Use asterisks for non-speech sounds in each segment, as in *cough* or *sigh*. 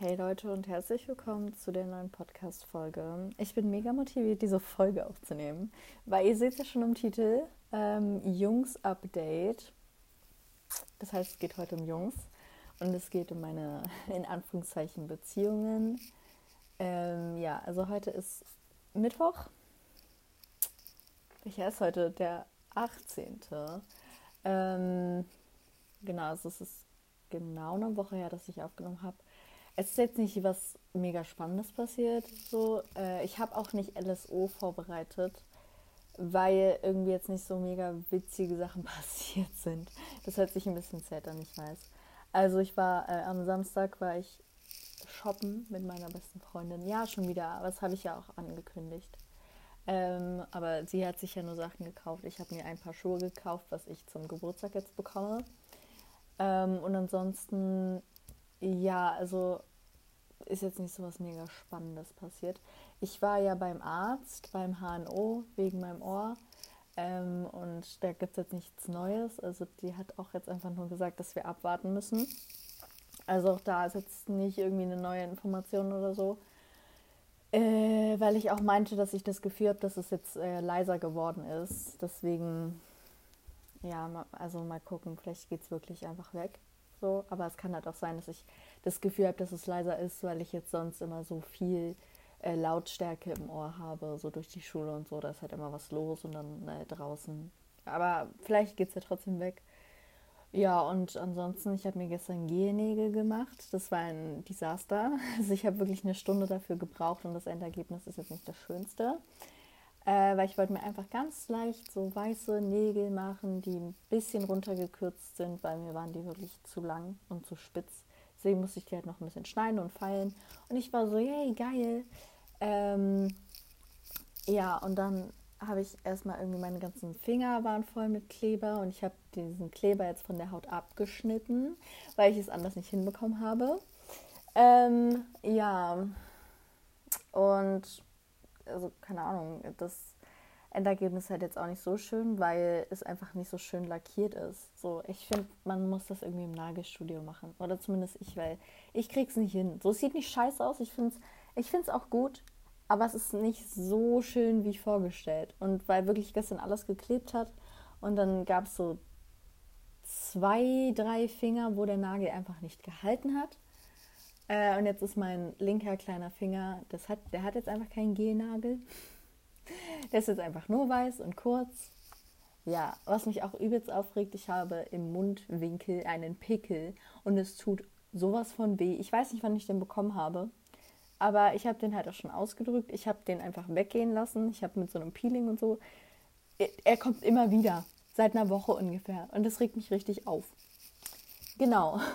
Hey Leute und herzlich willkommen zu der neuen Podcast-Folge. Ich bin mega motiviert, diese Folge aufzunehmen, weil ihr seht ja schon im Titel ähm, Jungs-Update. Das heißt, es geht heute um Jungs und es geht um meine, *laughs* in Anführungszeichen, Beziehungen. Ähm, ja, also heute ist Mittwoch. Welcher ist heute? Der 18. Ähm, genau, also es ist genau eine Woche her, dass ich aufgenommen habe. Es ist jetzt nicht was mega Spannendes passiert. So, äh, ich habe auch nicht LSO vorbereitet, weil irgendwie jetzt nicht so mega witzige Sachen *laughs* passiert sind. Das hört sich ein bisschen sad an, ich weiß. Also ich war äh, am Samstag war ich shoppen mit meiner besten Freundin. Ja, schon wieder, aber das habe ich ja auch angekündigt. Ähm, aber sie hat sich ja nur Sachen gekauft. Ich habe mir ein paar Schuhe gekauft, was ich zum Geburtstag jetzt bekomme. Ähm, und ansonsten, ja, also ist jetzt nicht so was mega Spannendes passiert. Ich war ja beim Arzt, beim HNO, wegen meinem Ohr. Ähm, und da gibt es jetzt nichts Neues. Also die hat auch jetzt einfach nur gesagt, dass wir abwarten müssen. Also auch da ist jetzt nicht irgendwie eine neue Information oder so. Äh, weil ich auch meinte, dass ich das Gefühl habe, dass es jetzt äh, leiser geworden ist. Deswegen, ja, also mal gucken, vielleicht geht es wirklich einfach weg. So, aber es kann halt auch sein, dass ich das Gefühl habe, dass es leiser ist, weil ich jetzt sonst immer so viel äh, Lautstärke im Ohr habe, so durch die Schule und so. Da ist halt immer was los und dann äh, draußen. Aber vielleicht geht es ja trotzdem weg. Ja, und ansonsten, ich habe mir gestern Gehennägel gemacht. Das war ein Desaster. *laughs* Also ich habe wirklich eine Stunde dafür gebraucht und das Endergebnis ist jetzt nicht das Schönste. Äh, weil ich wollte mir einfach ganz leicht so weiße Nägel machen, die ein bisschen runtergekürzt sind, weil mir waren die wirklich zu lang und zu spitz. Deswegen musste ich die halt noch ein bisschen schneiden und feilen. Und ich war so, yay, geil. Ähm, ja, und dann habe ich erstmal irgendwie meine ganzen Finger waren voll mit Kleber und ich habe diesen Kleber jetzt von der Haut abgeschnitten, weil ich es anders nicht hinbekommen habe. Ähm, ja, und also keine Ahnung, das Endergebnis halt jetzt auch nicht so schön, weil es einfach nicht so schön lackiert ist. So, ich finde, man muss das irgendwie im Nagelstudio machen. Oder zumindest ich, weil ich krieg's nicht hin. So, es sieht nicht scheiße aus. Ich finde es ich find's auch gut, aber es ist nicht so schön, wie vorgestellt. Und weil wirklich gestern alles geklebt hat und dann gab es so zwei, drei Finger, wo der Nagel einfach nicht gehalten hat. Äh, und jetzt ist mein linker kleiner Finger, das hat, der hat jetzt einfach keinen Gelnagel. Der ist jetzt einfach nur weiß und kurz. Ja, was mich auch übelst aufregt, ich habe im Mundwinkel einen Pickel und es tut sowas von weh. Ich weiß nicht, wann ich den bekommen habe, aber ich habe den halt auch schon ausgedrückt. Ich habe den einfach weggehen lassen. Ich habe mit so einem Peeling und so. Er kommt immer wieder, seit einer Woche ungefähr. Und das regt mich richtig auf. Genau. *laughs*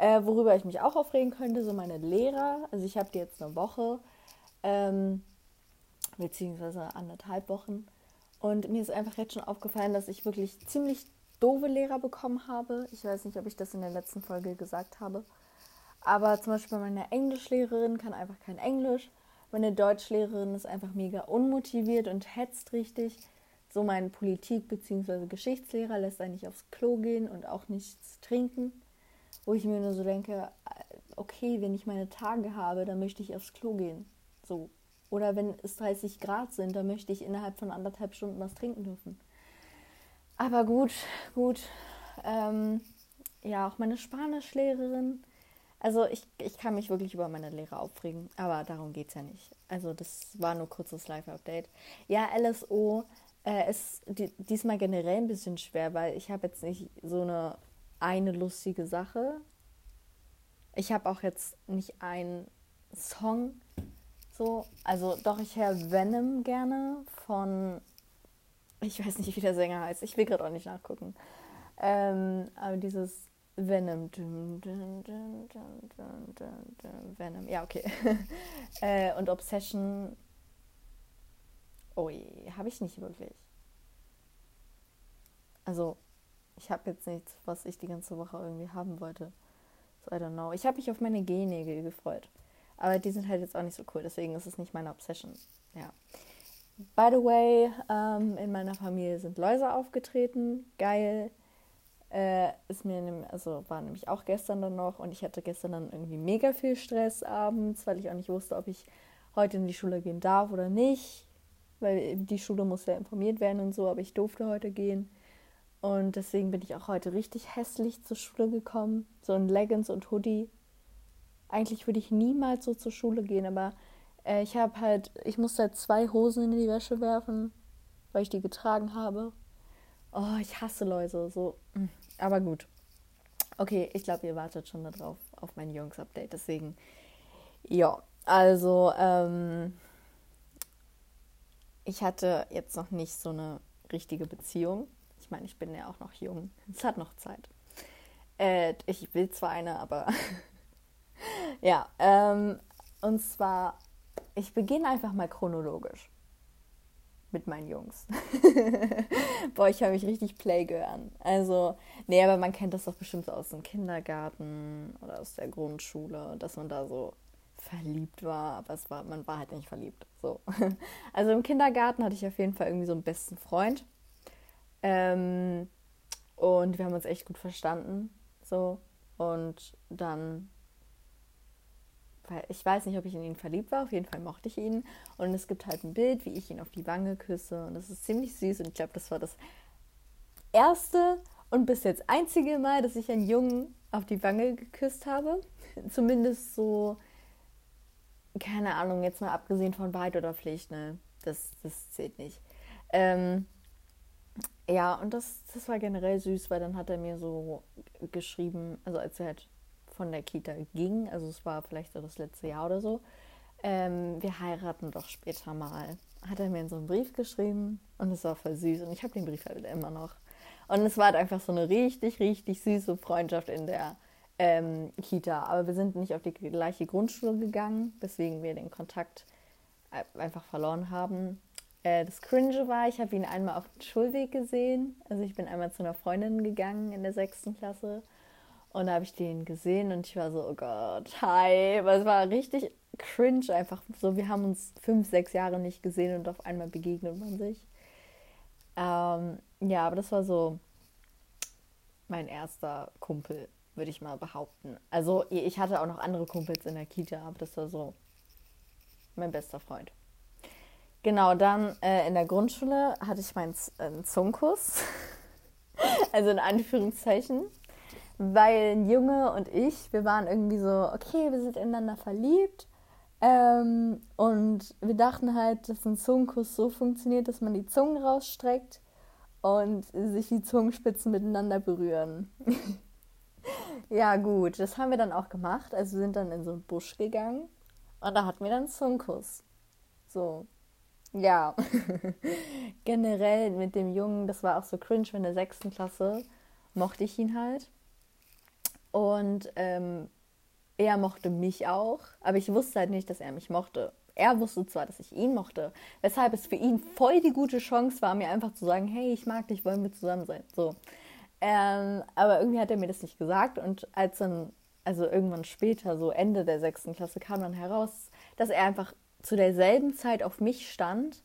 Äh, worüber ich mich auch aufregen könnte, so meine Lehrer. Also ich habe die jetzt eine Woche. Ähm, beziehungsweise anderthalb Wochen. Und mir ist einfach jetzt schon aufgefallen, dass ich wirklich ziemlich doofe Lehrer bekommen habe. Ich weiß nicht, ob ich das in der letzten Folge gesagt habe. Aber zum Beispiel meine Englischlehrerin kann einfach kein Englisch. Meine Deutschlehrerin ist einfach mega unmotiviert und hetzt richtig. So mein Politik- bzw. Geschichtslehrer lässt eigentlich aufs Klo gehen und auch nichts trinken. Wo ich mir nur so denke, okay, wenn ich meine Tage habe, dann möchte ich aufs Klo gehen. So, oder wenn es 30 Grad sind, dann möchte ich innerhalb von anderthalb Stunden was trinken dürfen. Aber gut, gut. Ähm, ja, auch meine Spanischlehrerin. Also ich, ich kann mich wirklich über meine Lehrer aufregen, aber darum geht es ja nicht. Also das war nur kurzes Live-Update. Ja, LSO äh, ist die, diesmal generell ein bisschen schwer, weil ich habe jetzt nicht so eine eine lustige Sache. Ich habe auch jetzt nicht einen Song, so, also doch, ich höre Venom gerne von, ich weiß nicht, wie der Sänger heißt, ich will gerade auch nicht nachgucken. Ähm, aber dieses Venom, Venom, ja, okay. *laughs* äh, und Obsession, oh habe ich nicht wirklich. Also, ich habe jetzt nichts, was ich die ganze Woche irgendwie haben wollte. So, I don't know. Ich habe mich auf meine Gehennägel gefreut. Aber die sind halt jetzt auch nicht so cool, deswegen ist es nicht meine Obsession. Ja. By the way, ähm, in meiner Familie sind Läuse aufgetreten. Geil. Äh, ist mir, also war nämlich auch gestern dann noch und ich hatte gestern dann irgendwie mega viel Stress abends, weil ich auch nicht wusste, ob ich heute in die Schule gehen darf oder nicht, weil die Schule muss ja informiert werden und so, aber ich durfte heute gehen. Und deswegen bin ich auch heute richtig hässlich zur Schule gekommen. So in Leggings und Hoodie. Eigentlich würde ich niemals so zur Schule gehen, aber äh, ich habe halt, ich musste halt zwei Hosen in die Wäsche werfen, weil ich die getragen habe. Oh, ich hasse Leute, so. Mm, aber gut. Okay, ich glaube, ihr wartet schon darauf, auf mein Jungs-Update. Deswegen, ja, also, ähm, ich hatte jetzt noch nicht so eine richtige Beziehung. Ich meine, ich bin ja auch noch jung. Es hat noch Zeit. Äh, ich will zwar eine, aber *laughs* ja. Ähm, und zwar, ich beginne einfach mal chronologisch mit meinen Jungs. *laughs* Boah, ich habe mich richtig Playgirl an. Also, nee, aber man kennt das doch bestimmt so aus dem Kindergarten oder aus der Grundschule, dass man da so verliebt war, aber es war, man war halt nicht verliebt. So. *laughs* Also im Kindergarten hatte ich auf jeden Fall irgendwie so einen besten Freund. Ähm, und wir haben uns echt gut verstanden. So. Und dann, weil ich weiß nicht, ob ich in ihn verliebt war, auf jeden Fall mochte ich ihn. Und es gibt halt ein Bild, wie ich ihn auf die Wange küsse. Und das ist ziemlich süß. Und ich glaube, das war das erste und bis jetzt einzige Mal, dass ich einen Jungen auf die Wange geküsst habe. *laughs* Zumindest so, keine Ahnung, jetzt mal abgesehen von Wahrheit oder Pflicht, ne? Das, das zählt nicht. Ähm, ja, und das, das war generell süß, weil dann hat er mir so geschrieben, also als er halt von der Kita ging, also es war vielleicht so das letzte Jahr oder so, ähm, wir heiraten doch später mal. Hat er mir in so einen Brief geschrieben und es war voll süß und ich habe den Brief halt immer noch. Und es war halt einfach so eine richtig, richtig süße Freundschaft in der ähm, Kita. Aber wir sind nicht auf die gleiche Grundschule gegangen, weswegen wir den Kontakt einfach verloren haben. Äh, das Cringe war, ich habe ihn einmal auf dem Schulweg gesehen. Also ich bin einmal zu einer Freundin gegangen in der sechsten Klasse. Und da habe ich den gesehen und ich war so, oh Gott, hi. Aber es war richtig cringe einfach. So, wir haben uns fünf, sechs Jahre nicht gesehen und auf einmal begegnet man sich. Ähm, ja, aber das war so mein erster Kumpel, würde ich mal behaupten. Also ich hatte auch noch andere Kumpels in der Kita, aber das war so mein bester Freund. Genau, dann äh, in der Grundschule hatte ich meinen äh, Zungenkuss. *laughs* also in Anführungszeichen. Weil ein Junge und ich, wir waren irgendwie so, okay, wir sind ineinander verliebt. Ähm, und wir dachten halt, dass ein Zungenkuss so funktioniert, dass man die Zungen rausstreckt und sich die Zungenspitzen miteinander berühren. *laughs* ja, gut, das haben wir dann auch gemacht. Also wir sind dann in so einen Busch gegangen und da hatten wir dann einen Zungenkuss. So, ja, *laughs* generell mit dem Jungen, das war auch so cringe in der sechsten Klasse, mochte ich ihn halt. Und ähm, er mochte mich auch, aber ich wusste halt nicht, dass er mich mochte. Er wusste zwar, dass ich ihn mochte, weshalb es für ihn voll die gute Chance war, mir einfach zu sagen, hey, ich mag dich, wollen wir zusammen sein. So. Ähm, aber irgendwie hat er mir das nicht gesagt und als dann, also irgendwann später, so Ende der sechsten Klasse, kam dann heraus, dass er einfach zu derselben Zeit auf mich stand,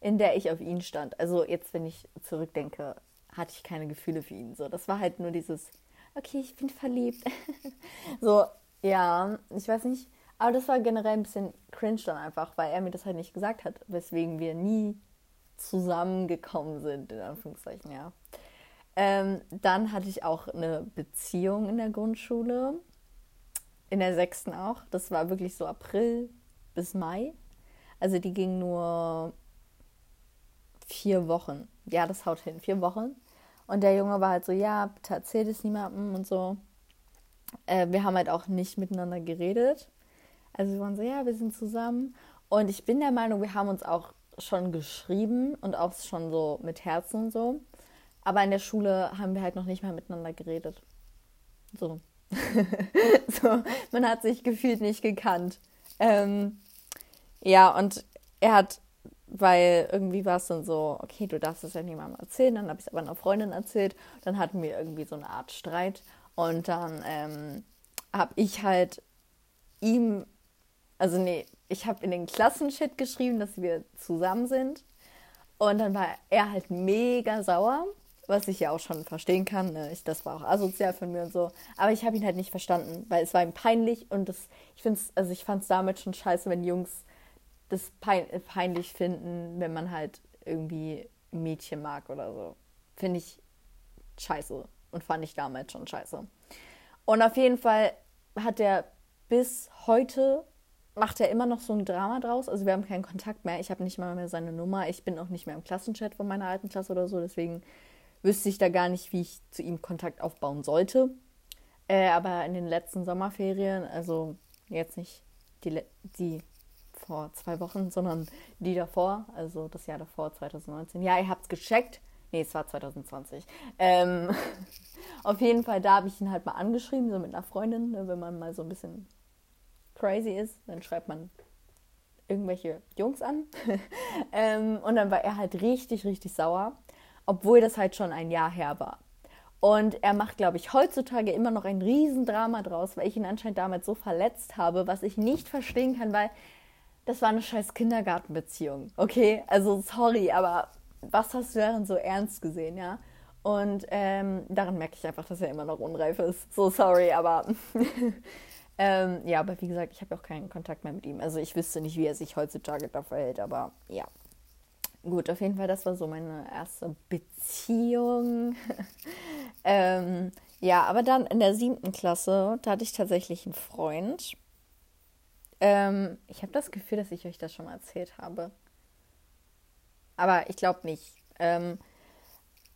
in der ich auf ihn stand. Also jetzt, wenn ich zurückdenke, hatte ich keine Gefühle für ihn. So, das war halt nur dieses, okay, ich bin verliebt. *laughs* so, ja, ich weiß nicht. Aber das war generell ein bisschen cringe dann einfach, weil er mir das halt nicht gesagt hat, weswegen wir nie zusammengekommen sind, in Anführungszeichen, ja. Ähm, dann hatte ich auch eine Beziehung in der Grundschule, in der sechsten auch. Das war wirklich so April bis Mai. Also die ging nur vier Wochen. Ja, das haut hin, vier Wochen. Und der Junge war halt so, ja, bitte erzähl es niemandem und so. Äh, wir haben halt auch nicht miteinander geredet. Also wir waren so, ja, wir sind zusammen. Und ich bin der Meinung, wir haben uns auch schon geschrieben und auch schon so mit Herzen und so. Aber in der Schule haben wir halt noch nicht mal miteinander geredet. So. *laughs* so, man hat sich gefühlt nicht gekannt. Ähm, ja, und er hat, weil irgendwie war es dann so, okay, du darfst es ja niemandem erzählen, dann habe ich es aber einer Freundin erzählt, dann hatten wir irgendwie so eine Art Streit und dann ähm, habe ich halt ihm, also nee, ich habe in den Klassenshit geschrieben, dass wir zusammen sind und dann war er halt mega sauer was ich ja auch schon verstehen kann. Ne? Ich, das war auch asozial von mir und so. Aber ich habe ihn halt nicht verstanden, weil es war ihm peinlich und das, ich finde es, also ich fand es damit schon scheiße, wenn Jungs das pein, peinlich finden, wenn man halt irgendwie Mädchen mag oder so. Finde ich scheiße und fand ich damals schon scheiße. Und auf jeden Fall hat er bis heute macht er immer noch so ein Drama draus. Also wir haben keinen Kontakt mehr. Ich habe nicht mal mehr seine Nummer. Ich bin auch nicht mehr im Klassenchat von meiner alten Klasse oder so. Deswegen wüsste ich da gar nicht, wie ich zu ihm Kontakt aufbauen sollte. Äh, aber in den letzten Sommerferien, also jetzt nicht die, die vor zwei Wochen, sondern die davor, also das Jahr davor, 2019. Ja, ihr habt es gecheckt. Nee, es war 2020. Ähm, *laughs* auf jeden Fall, da habe ich ihn halt mal angeschrieben, so mit einer Freundin, ne, wenn man mal so ein bisschen crazy ist, dann schreibt man irgendwelche Jungs an. *laughs* ähm, und dann war er halt richtig, richtig sauer, obwohl das halt schon ein Jahr her war. Und er macht, glaube ich, heutzutage immer noch ein Riesendrama draus, weil ich ihn anscheinend damals so verletzt habe, was ich nicht verstehen kann, weil das war eine scheiß Kindergartenbeziehung. Okay, also sorry, aber was hast du daran so ernst gesehen, ja? Und ähm, daran merke ich einfach, dass er immer noch unreif ist. So sorry, aber *laughs* Ähm, ja, aber wie gesagt, ich habe auch keinen Kontakt mehr mit ihm. Also ich wüsste nicht, wie er sich heutzutage da verhält, aber ja. Gut, auf jeden Fall, das war so meine erste Beziehung. *laughs* ähm, ja, aber dann in der siebten Klasse, da hatte ich tatsächlich einen Freund. Ähm, ich habe das Gefühl, dass ich euch das schon mal erzählt habe. Aber ich glaube nicht. Ähm,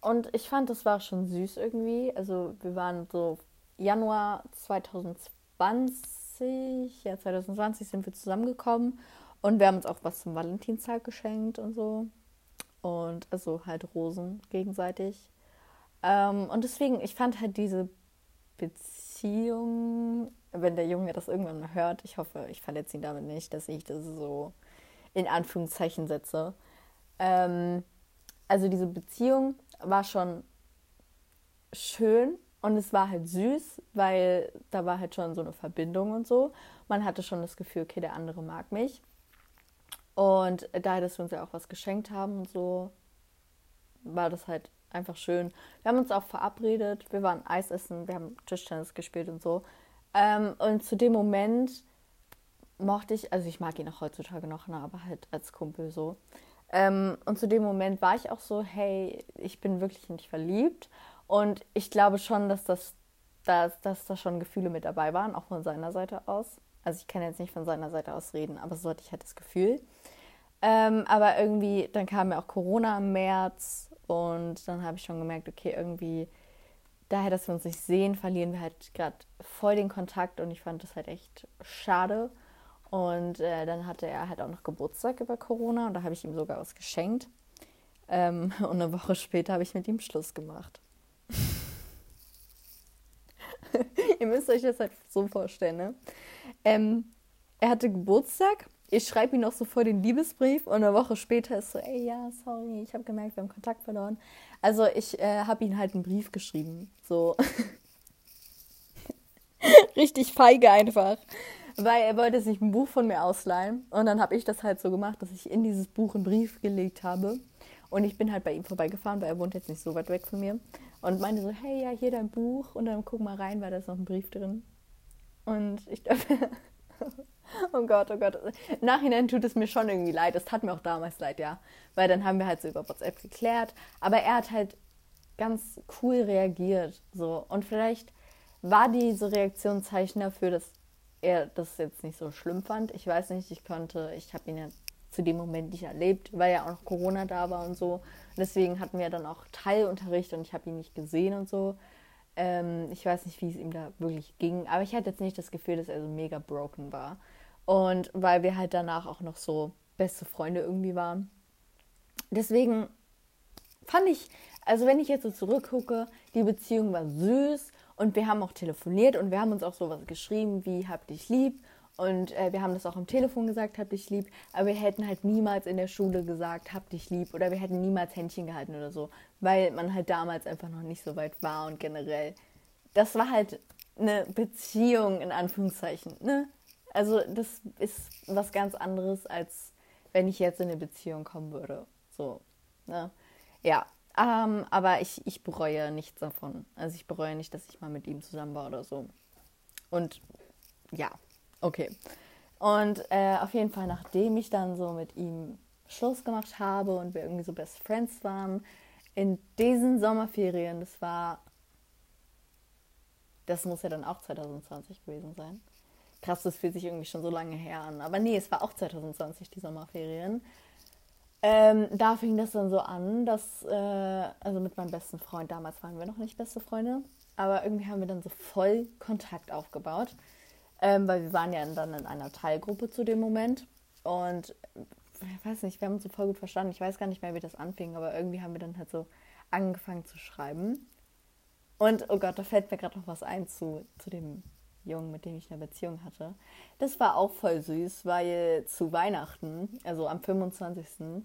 und ich fand, das war schon süß irgendwie. Also wir waren so Januar 2012 2020, ja 2020 sind wir zusammengekommen und wir haben uns auch was zum Valentinstag geschenkt und so. Und also halt Rosen gegenseitig. Ähm, und deswegen, ich fand halt diese Beziehung, wenn der Junge das irgendwann mal hört, ich hoffe, ich verletze ihn damit nicht, dass ich das so in Anführungszeichen setze. Ähm, also diese Beziehung war schon schön, und es war halt süß, weil da war halt schon so eine Verbindung und so. Man hatte schon das Gefühl, okay, der andere mag mich. Und da, dass wir uns ja auch was geschenkt haben und so, war das halt einfach schön. Wir haben uns auch verabredet, wir waren Eis essen, wir haben Tischtennis gespielt und so. Ähm, und zu dem Moment mochte ich, also ich mag ihn auch heutzutage noch, ne, aber halt als Kumpel so. Ähm, und zu dem Moment war ich auch so, hey, ich bin wirklich nicht verliebt. Und ich glaube schon, dass das dass, dass da schon Gefühle mit dabei waren, auch von seiner Seite aus. Also ich kann jetzt nicht von seiner Seite aus reden, aber so hatte ich halt das Gefühl. Ähm, aber irgendwie, dann kam ja auch Corona im März und dann habe ich schon gemerkt, okay, irgendwie, daher, dass wir uns nicht sehen, verlieren wir halt gerade voll den Kontakt und ich fand das halt echt schade. Und äh, dann hatte er halt auch noch Geburtstag über Corona und da habe ich ihm sogar was geschenkt. Ähm, *laughs* und eine Woche später habe ich mit ihm Schluss gemacht. *laughs* Ihr müsst euch das halt so vorstellen, ne? Ähm, er hatte Geburtstag. Ich schreibe ihm noch so vor den Liebesbrief und eine Woche später ist so, ey, ja, sorry, ich habe gemerkt, wir haben Kontakt verloren. Also ich äh, habe ihm halt einen Brief geschrieben. So. *laughs* Richtig feige einfach. Weil er wollte sich ein Buch von mir ausleihen. Und dann habe ich das halt so gemacht, dass ich in dieses Buch einen Brief gelegt habe. Und ich bin halt bei ihm vorbeigefahren, weil er wohnt jetzt nicht so weit weg von mir und meinte so, hey, ja, hier dein Buch und dann guck mal rein, weil da ist noch ein Brief drin. Und ich *laughs* dachte, oh Gott, oh Gott. Im Nachhinein tut es mir schon irgendwie leid. Es tat mir auch damals leid, ja. Weil dann haben wir halt so über WhatsApp geklärt. Aber er hat halt ganz cool reagiert. So. Und vielleicht war diese Reaktion Zeichen dafür, dass er das jetzt nicht so schlimm fand. Ich weiß nicht, ich konnte, ich habe ihn ja zu dem Moment nicht erlebt, weil ja auch noch Corona da war und so. Und deswegen hatten wir dann auch Teilunterricht und ich habe ihn nicht gesehen und so. Ähm, ich weiß nicht, wie es ihm da wirklich ging, aber ich hatte jetzt nicht das Gefühl, dass er so mega broken war. Und weil wir halt danach auch noch so beste Freunde irgendwie waren. Deswegen fand ich, also wenn ich jetzt so zurückgucke, die Beziehung war süß und wir haben auch telefoniert und wir haben uns auch sowas geschrieben wie hab dich lieb und äh, wir haben das auch am Telefon gesagt, hab dich lieb. Aber wir hätten halt niemals in der Schule gesagt, hab dich lieb. Oder wir hätten niemals Händchen gehalten oder so. Weil man halt damals einfach noch nicht so weit war und generell. Das war halt eine Beziehung in Anführungszeichen. Ne? Also das ist was ganz anderes, als wenn ich jetzt in eine Beziehung kommen würde. So. Ne? Ja. Ähm, aber ich, ich bereue nichts davon. Also ich bereue nicht, dass ich mal mit ihm zusammen war oder so. Und ja, okay. Und äh, auf jeden Fall, nachdem ich dann so mit ihm Schluss gemacht habe und wir irgendwie so Best Friends waren, in diesen Sommerferien, das war, das muss ja dann auch 2020 gewesen sein. Krass, das fühlt sich irgendwie schon so lange her an. Aber nee, es war auch 2020, die Sommerferien. Ähm, da fing das dann so an, dass, äh, also mit meinem besten Freund, damals waren wir noch nicht beste Freunde, aber irgendwie haben wir dann so voll Kontakt aufgebaut, ähm, weil wir waren ja dann in einer Teilgruppe zu dem Moment und ich weiß nicht, wir haben uns so voll gut verstanden. Ich weiß gar nicht mehr, wie das anfing, aber irgendwie haben wir dann halt so angefangen zu schreiben. Und oh Gott, da fällt mir gerade noch was ein zu, zu dem Jungen, mit dem ich eine Beziehung hatte. Das war auch voll süß, weil zu Weihnachten, also am 25.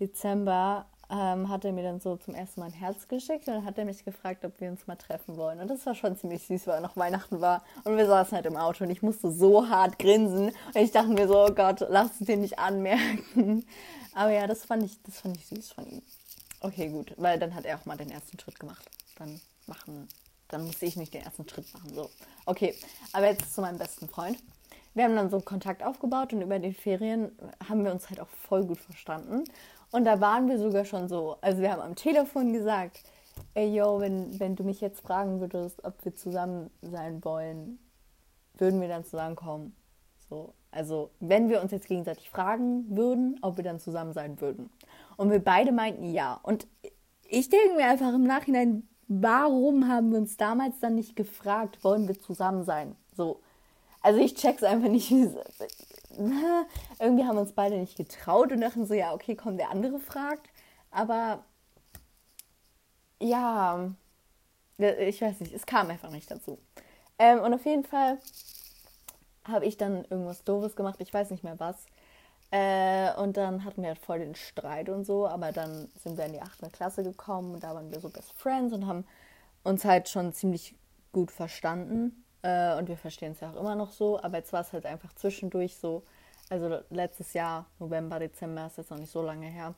Dezember, ähm, hat er mir dann so zum ersten Mal ein Herz geschickt und dann hat er mich gefragt, ob wir uns mal treffen wollen. Und das war schon ziemlich süß, weil noch Weihnachten war und wir saßen halt im Auto und ich musste so hart grinsen und ich dachte mir so, oh Gott, lass es dir nicht anmerken. *laughs* Aber ja, das fand ich, das fand ich süß von ihm. Okay, gut, weil dann hat er auch mal den ersten Schritt gemacht. Dann machen, dann musste ich nicht den ersten Schritt machen. So, okay, aber jetzt zu meinem besten Freund. Wir haben dann so Kontakt aufgebaut und über die Ferien haben wir uns halt auch voll gut verstanden. Und da waren wir sogar schon so. Also wir haben am Telefon gesagt, ey yo, wenn, wenn du mich jetzt fragen würdest, ob wir zusammen sein wollen, würden wir dann zusammenkommen. So. Also wenn wir uns jetzt gegenseitig fragen würden, ob wir dann zusammen sein würden. Und wir beide meinten ja. Und ich denke mir einfach im Nachhinein, warum haben wir uns damals dann nicht gefragt, wollen wir zusammen sein? So. Also ich check's einfach nicht, wie irgendwie haben wir uns beide nicht getraut und dachten so, ja, okay, komm, der andere fragt. Aber ja, ich weiß nicht, es kam einfach nicht dazu. Ähm, und auf jeden Fall habe ich dann irgendwas Doofes gemacht, ich weiß nicht mehr was. Äh, und dann hatten wir halt voll den Streit und so, aber dann sind wir in die 8. Klasse gekommen und da waren wir so Best Friends und haben uns halt schon ziemlich gut verstanden. Äh, und wir verstehen es ja auch immer noch so, aber jetzt war es halt einfach zwischendurch so, also letztes Jahr, November, Dezember, ist jetzt noch nicht so lange her,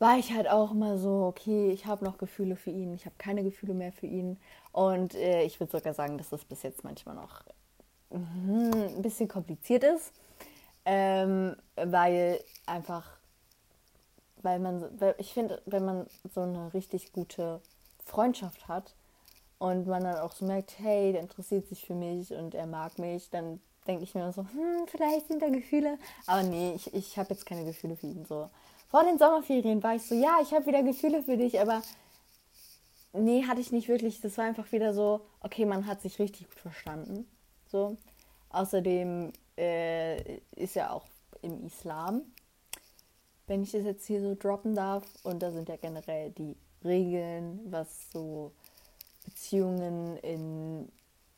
war ich halt auch immer so, okay, ich habe noch Gefühle für ihn, ich habe keine Gefühle mehr für ihn. Und äh, ich würde sogar sagen, dass das bis jetzt manchmal noch mm, ein bisschen kompliziert ist, ähm, weil einfach, weil man, ich finde, wenn man so eine richtig gute Freundschaft hat, und man dann auch so merkt, hey, der interessiert sich für mich und er mag mich, dann denke ich mir so, hm, vielleicht sind da Gefühle. Aber nee, ich, ich habe jetzt keine Gefühle für ihn. So. Vor den Sommerferien war ich so, ja, ich habe wieder Gefühle für dich, aber nee, hatte ich nicht wirklich. Das war einfach wieder so, okay, man hat sich richtig gut verstanden. So. Außerdem äh, ist ja auch im Islam, wenn ich das jetzt hier so droppen darf, und da sind ja generell die Regeln, was so Beziehungen in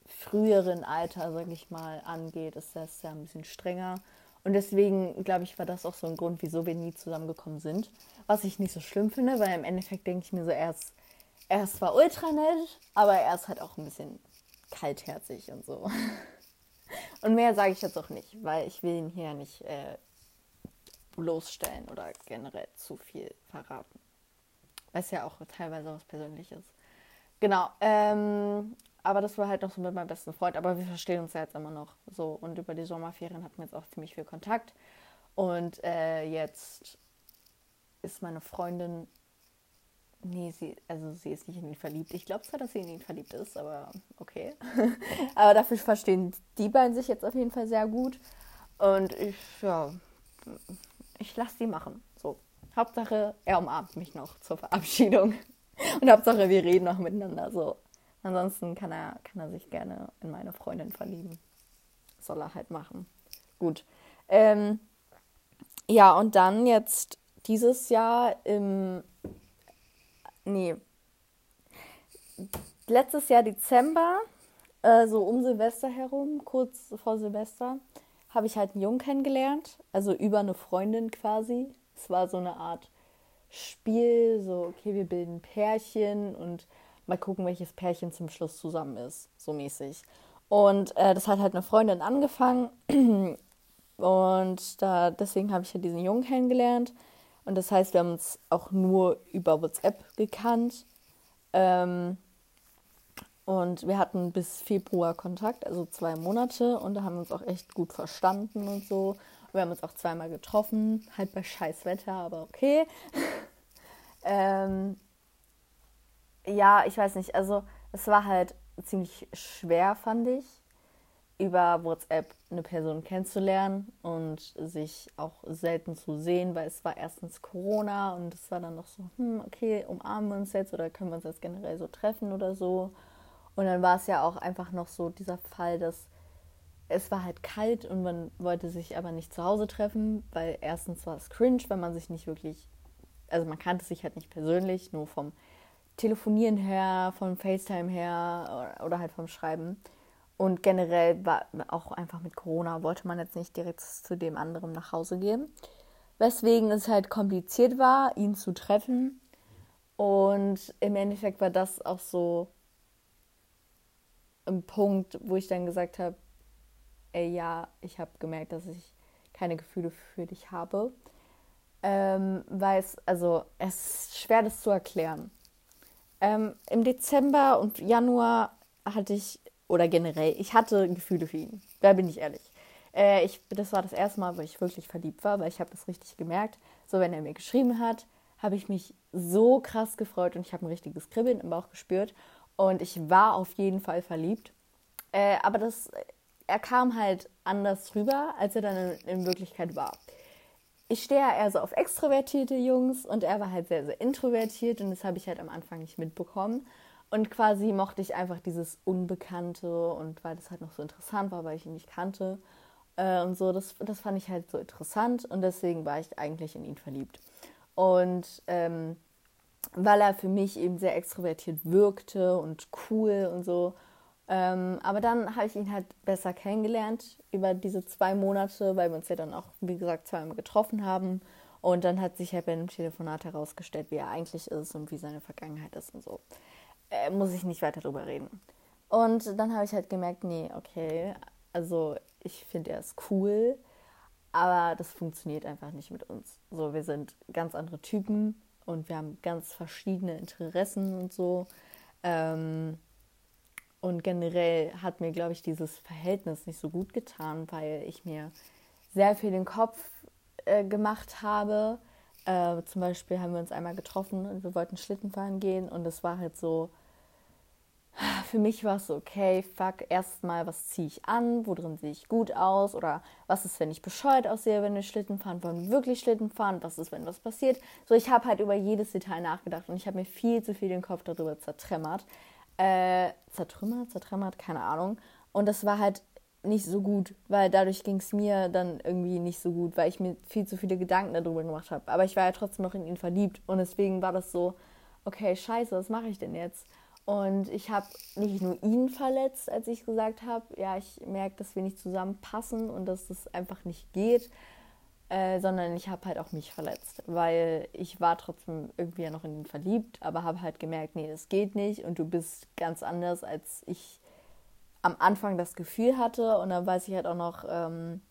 früheren Alter, sag ich mal, angeht, ist das ja ein bisschen strenger. Und deswegen, glaube ich, war das auch so ein Grund, wieso wir nie zusammengekommen sind. Was ich nicht so schlimm finde, weil im Endeffekt denke ich mir so, er ist, er ist zwar ultra nett, aber er ist halt auch ein bisschen kaltherzig und so. *laughs* Und mehr sage ich jetzt auch nicht, weil ich will ihn hier nicht äh, bloßstellen oder generell zu viel verraten. Es ja auch teilweise was Persönliches. Genau. Ähm, aber das war halt noch so mit meinem besten Freund. Aber wir verstehen uns ja jetzt immer noch so. Und über die Sommerferien hatten wir jetzt auch ziemlich viel Kontakt. Und äh, jetzt ist meine Freundin. Nee, sie, also sie ist nicht in ihn verliebt. Ich glaube zwar, dass sie in ihn verliebt ist, aber okay. *laughs* aber dafür verstehen die beiden sich jetzt auf jeden Fall sehr gut. Und ich, ja, ich lasse die machen. So. Hauptsache, er umarmt mich noch zur Verabschiedung. *laughs* Und Hauptsache, wir reden noch miteinander. So. Ansonsten kann er, kann er sich gerne in meine Freundin verlieben. Soll er halt machen. Gut. Ähm, ja, und dann jetzt dieses Jahr im. Nee. Letztes Jahr Dezember, äh, so um Silvester herum, kurz vor Silvester, habe ich halt einen Jungen kennengelernt. Also über eine Freundin quasi. Es war so eine Art Spiel, so, okay, wir bilden Pärchen und mal gucken, welches Pärchen zum Schluss zusammen ist, so mäßig. Und äh, das hat halt eine Freundin angefangen *clears throat* und da, deswegen habe ich ja diesen Jungen kennengelernt. Und das heißt, wir haben uns auch nur über WhatsApp gekannt. Ähm, und wir hatten bis Februar Kontakt, also zwei Monate. Und da haben wir uns auch echt gut verstanden und so. Wir haben uns auch zweimal getroffen, halt bei Scheißwetter, aber okay. *laughs* ähm, ja, ich weiß nicht, also es war halt ziemlich schwer, fand ich, über WhatsApp eine Person kennenzulernen und sich auch selten zu sehen, weil es war erstens Corona und es war dann noch so, hm, okay, umarmen wir uns jetzt oder können wir uns jetzt generell so treffen oder so. Und dann war es ja auch einfach noch so dieser Fall, dass es war halt kalt und man wollte sich aber nicht zu Hause treffen, weil erstens war es cringe, wenn man sich nicht wirklich, also man kannte sich halt nicht persönlich, nur vom Telefonieren her, vom FaceTime her oder halt vom Schreiben. Und generell war auch einfach mit Corona wollte man jetzt nicht direkt zu dem anderen nach Hause gehen. Weswegen es halt kompliziert war, ihn zu treffen. Und im Endeffekt war das auch so ein Punkt, wo ich dann gesagt habe, ey, ja, ich habe gemerkt, dass ich keine Gefühle für dich habe. Ähm, weil es, also, es ist schwer, das zu erklären. Ähm, Im Dezember und Januar hatte ich, oder generell, ich hatte Gefühle für ihn. Da bin ich ehrlich. Äh, ich, das war das erste Mal, wo ich wirklich verliebt war, weil ich habe das richtig gemerkt. So, wenn er mir geschrieben hat, habe ich mich so krass gefreut und ich habe ein richtiges Kribbeln im Bauch gespürt. Und ich war auf jeden Fall verliebt. Äh, aber das er kam halt anders rüber, als er dann in, in Wirklichkeit war. Ich stehe ja eher so auf extrovertierte Jungs und er war halt sehr, sehr introvertiert und das habe ich halt am Anfang nicht mitbekommen. Und quasi mochte ich einfach dieses Unbekannte und weil das halt noch so interessant war, weil ich ihn nicht kannte äh, und so, das, das fand ich halt so interessant und deswegen war ich eigentlich in ihn verliebt. Und ähm, weil er für mich eben sehr extrovertiert wirkte und cool und so, ähm, aber dann habe ich ihn halt besser kennengelernt über diese zwei Monate, weil wir uns ja dann auch, wie gesagt, zweimal getroffen haben. Und dann hat sich halt bei dem Telefonat herausgestellt, wie er eigentlich ist und wie seine Vergangenheit ist und so. Äh, muss ich nicht weiter drüber reden. Und dann habe ich halt gemerkt, nee, okay, also ich finde, er ist cool, aber das funktioniert einfach nicht mit uns. So, wir sind ganz andere Typen und wir haben ganz verschiedene Interessen und so. Ähm, und generell hat mir, glaube ich, dieses Verhältnis nicht so gut getan, weil ich mir sehr viel den Kopf äh, gemacht habe. Äh, zum Beispiel haben wir uns einmal getroffen und wir wollten Schlitten fahren gehen und es war halt so, für mich war es so, okay, fuck, erstmal, was ziehe ich an, wo drin sehe ich gut aus oder was ist, wenn ich bescheuert aussehe, wenn wir Schlitten fahren, wollen wir wirklich Schlitten fahren, was ist, wenn was passiert. So, ich habe halt über jedes Detail nachgedacht und ich habe mir viel zu viel den Kopf darüber zertremmert, äh, zertrümmert, zertrümmert, keine Ahnung. Und das war halt nicht so gut, weil dadurch ging es mir dann irgendwie nicht so gut, weil ich mir viel zu viele Gedanken darüber gemacht habe. Aber ich war ja trotzdem noch in ihn verliebt und deswegen war das so, okay, scheiße, was mache ich denn jetzt? Und ich habe nicht nur ihn verletzt, als ich gesagt habe, ja, ich merke, dass wir nicht zusammenpassen und dass das einfach nicht geht, äh, sondern ich habe halt auch mich verletzt, weil ich war trotzdem irgendwie ja noch in ihn verliebt, aber habe halt gemerkt, nee, das geht nicht und du bist ganz anders, als ich am Anfang das Gefühl hatte. Und dann weiß ich halt auch noch, ähm,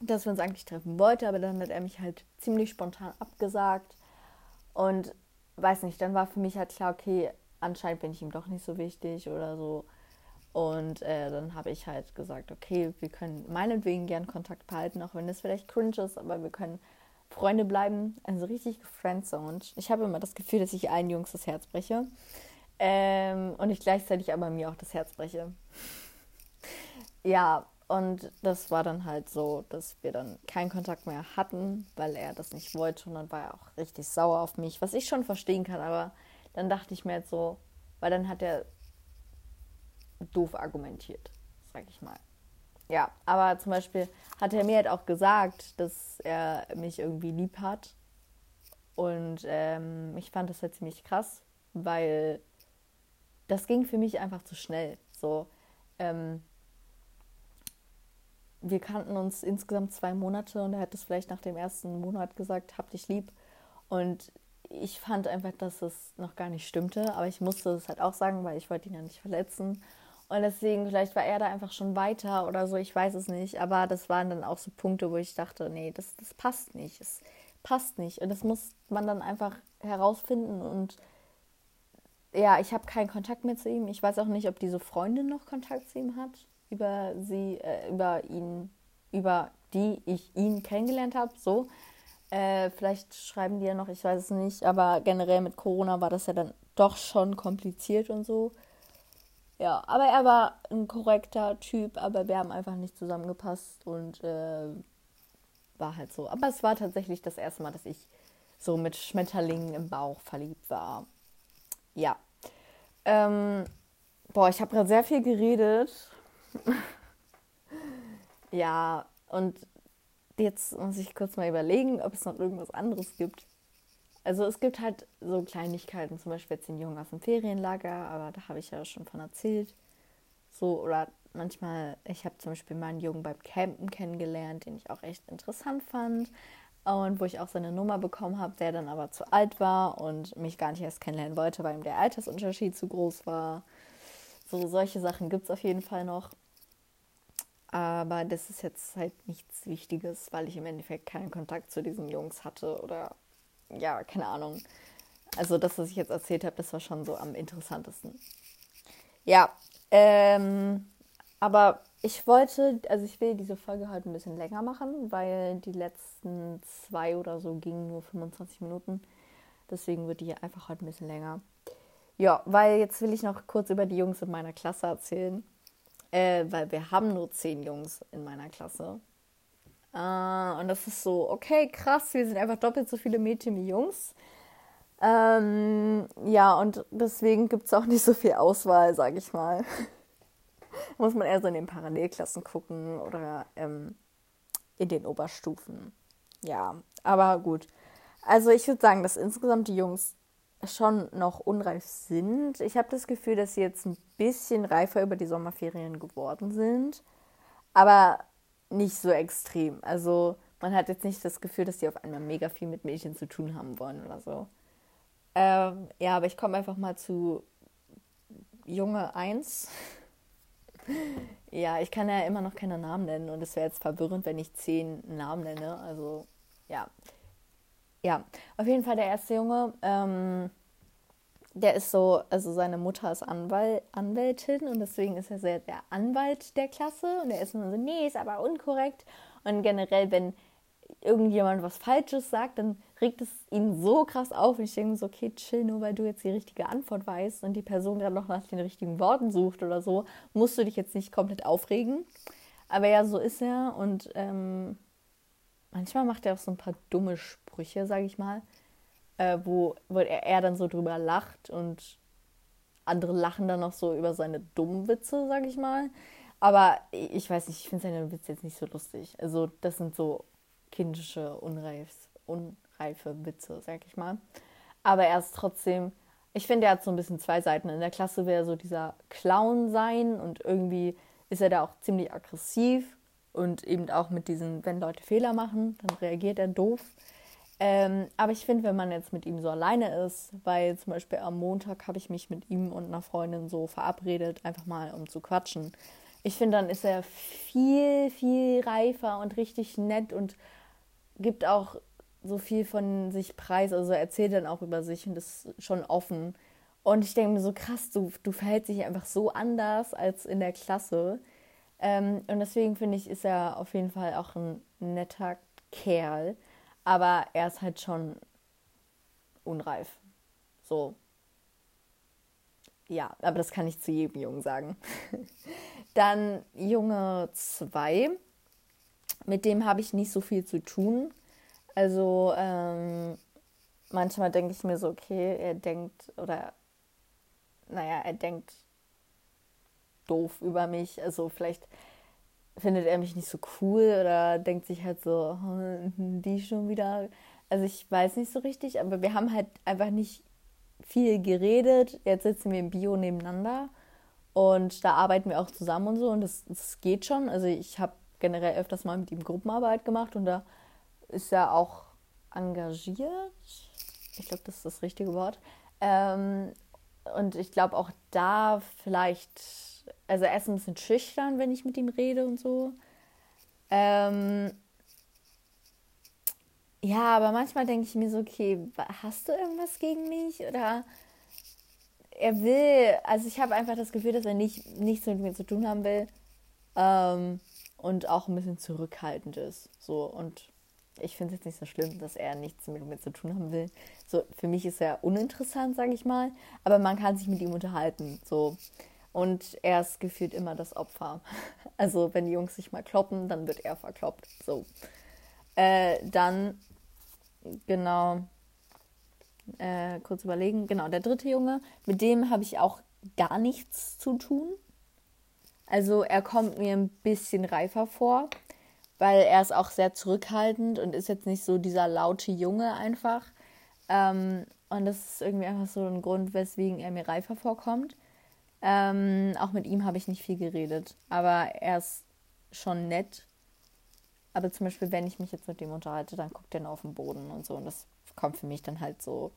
dass wir uns eigentlich treffen wollten, aber dann hat er mich halt ziemlich spontan abgesagt. Und weiß nicht, dann war für mich halt klar, okay, anscheinend bin ich ihm doch nicht so wichtig oder so. Und äh, dann habe ich halt gesagt, okay, wir können meinetwegen gern Kontakt behalten, auch wenn das vielleicht cringe ist, aber wir können Freunde bleiben. Also richtig gefriendzoned. Ich habe immer das Gefühl, dass ich allen Jungs das Herz breche. Ähm, und ich gleichzeitig aber mir auch das Herz breche. ja, und das war dann halt so, dass wir dann keinen Kontakt mehr hatten, weil er das nicht wollte. Und dann war er auch richtig sauer auf mich, was ich schon verstehen kann. Aber dann dachte ich mir jetzt so, weil dann hat er doof argumentiert, sag ich mal. Ja, aber zum Beispiel hat er mir halt auch gesagt, dass er mich irgendwie lieb hat. Und ähm, ich fand das halt ziemlich krass, weil das ging für mich einfach zu schnell. So, ähm, wir kannten uns insgesamt zwei Monate und er hat es vielleicht nach dem ersten Monat gesagt, hab dich lieb. Und ich fand einfach, dass es noch gar nicht stimmte, aber ich musste es halt auch sagen, weil ich wollte ihn ja nicht verletzen. Und deswegen, vielleicht war er da einfach schon weiter oder so, ich weiß es nicht. Aber das waren dann auch so Punkte, wo ich dachte, nee, das, das passt nicht. Es passt nicht. Und das muss man dann einfach herausfinden. Und ja, ich habe keinen Kontakt mehr zu ihm. Ich weiß auch nicht, ob diese Freundin noch Kontakt zu ihm hat, über sie, äh, über ihn, über die ich ihn kennengelernt habe. So. Äh, vielleicht schreiben die ja noch, ich weiß es nicht. Aber generell mit Corona war das ja dann doch schon kompliziert und so. Ja, aber er war ein korrekter Typ, aber wir haben einfach nicht zusammengepasst und äh, war halt so. Aber es war tatsächlich das erste Mal, dass ich so mit Schmetterlingen im Bauch verliebt war. Ja. Ähm, boah, ich habe gerade sehr viel geredet. *laughs* ja, und jetzt muss ich kurz mal überlegen, ob es noch irgendwas anderes gibt. Also es gibt halt so Kleinigkeiten, zum Beispiel jetzt den Jungen aus dem Ferienlager, aber da habe ich ja schon von erzählt. So, oder manchmal, ich habe zum Beispiel meinen Jungen beim Campen kennengelernt, den ich auch echt interessant fand. Und wo ich auch seine Nummer bekommen habe, der dann aber zu alt war und mich gar nicht erst kennenlernen wollte, weil ihm der Altersunterschied zu groß war. So, solche Sachen gibt es auf jeden Fall noch. Aber das ist jetzt halt nichts Wichtiges, weil ich im Endeffekt keinen Kontakt zu diesen Jungs hatte oder ja, keine Ahnung. Also das, was ich jetzt erzählt habe, das war schon so am interessantesten. Ja, ähm, aber ich wollte, also ich will diese Folge heute ein bisschen länger machen, weil die letzten zwei oder so gingen nur 25 Minuten. Deswegen wird die einfach heute ein bisschen länger. Ja, weil jetzt will ich noch kurz über die Jungs in meiner Klasse erzählen. Äh, weil wir haben nur zehn Jungs in meiner Klasse. Äh, und das ist so, okay, krass, wir sind einfach doppelt so viele Mädchen wie Jungs. Ähm, ja, und deswegen gibt es auch nicht so viel Auswahl, sag ich mal. *laughs* Muss man eher so in den Parallelklassen gucken oder ähm, in den Oberstufen. Ja, aber gut. Also ich würde sagen, dass insgesamt die Jungs schon noch unreif sind. Ich habe das Gefühl, dass sie jetzt ein bisschen reifer über die Sommerferien geworden sind. Aber nicht so extrem. Also man hat jetzt nicht das Gefühl, dass die auf einmal mega viel mit Mädchen zu tun haben wollen oder so. Ähm, ja, aber ich komme einfach mal zu Junge 1. *laughs* ja, ich kann ja immer noch keine Namen nennen und es wäre jetzt verwirrend, wenn ich zehn Namen nenne. Also ja. Ja, auf jeden Fall der erste Junge. Ähm, der ist so, also seine Mutter ist Anwalt, Anwältin und deswegen ist er sehr der Anwalt der Klasse und er ist immer so, nee, ist aber unkorrekt. Und generell, wenn irgendjemand was Falsches sagt, dann regt es ihn so krass auf. Und ich denke so, okay, chill, nur weil du jetzt die richtige Antwort weißt und die Person gerade noch nach den richtigen Worten sucht oder so, musst du dich jetzt nicht komplett aufregen. Aber ja, so ist er und ähm, manchmal macht er auch so ein paar dumme Sprüche, sage ich mal äh, wo, wo er, er dann so drüber lacht und andere lachen dann noch so über seine dummen Witze, sag ich mal. Aber ich weiß nicht, ich finde seine Witze jetzt nicht so lustig. Also das sind so kindische, unreifs, unreife Witze, sag ich mal. Aber er ist trotzdem, ich finde, er hat so ein bisschen zwei Seiten. In der Klasse will er so dieser Clown sein und irgendwie ist er da auch ziemlich aggressiv und eben auch mit diesen, wenn Leute Fehler machen, dann reagiert er doof. Ähm, aber ich finde, wenn man jetzt mit ihm so alleine ist, weil zum Beispiel am Montag habe ich mich mit ihm und einer Freundin so verabredet, einfach mal um zu quatschen. Ich finde, dann ist er viel, viel reifer und richtig nett und gibt auch so viel von sich preis. Also er erzählt dann auch über sich und ist schon offen. Und ich denke mir so krass, du, du verhältst dich einfach so anders als in der Klasse. Ähm, und deswegen finde ich, ist er auf jeden Fall auch ein netter Kerl. Aber er ist halt schon unreif. So. Ja, aber das kann ich zu jedem Jungen sagen. *laughs* Dann Junge 2. Mit dem habe ich nicht so viel zu tun. Also ähm, manchmal denke ich mir so, okay, er denkt oder naja, er denkt doof über mich. Also vielleicht findet er mich nicht so cool oder denkt sich halt so, die schon wieder. Also ich weiß nicht so richtig, aber wir haben halt einfach nicht viel geredet. Jetzt sitzen wir im Bio nebeneinander und da arbeiten wir auch zusammen und so und das, das geht schon. Also ich habe generell öfters mal mit ihm Gruppenarbeit gemacht und da ist er auch engagiert. Ich glaube, das ist das richtige Wort. Ähm, und ich glaube auch da vielleicht also er ist ein bisschen schüchtern, wenn ich mit ihm rede und so. Ähm, Ja, aber manchmal denke ich mir so, okay, hast du irgendwas gegen mich? Oder er will, also ich habe einfach das Gefühl, dass er nicht, nichts mit mir zu tun haben will. Ähm, und auch ein bisschen zurückhaltend ist. So, und ich finde es jetzt nicht so schlimm, dass er nichts mit mir zu tun haben will. So, für mich ist er uninteressant, sage ich mal, aber man kann sich mit ihm unterhalten. So. Und er ist gefühlt immer das Opfer. *laughs* Also, wenn die Jungs sich mal kloppen, dann wird er verkloppt. So. Äh, dann, genau, äh, kurz überlegen. Genau, der dritte Junge, mit dem habe ich auch gar nichts zu tun. Also, er kommt mir ein bisschen reifer vor weil er ist auch sehr zurückhaltend und ist jetzt nicht so dieser laute Junge einfach. Ähm, und das ist irgendwie einfach so ein Grund, weswegen er mir reifer vorkommt. Ähm, auch mit ihm habe ich nicht viel geredet, aber er ist schon nett. Aber zum Beispiel, wenn ich mich jetzt mit dem unterhalte, dann guckt er nur auf den Boden und so. Und das kommt für mich dann halt so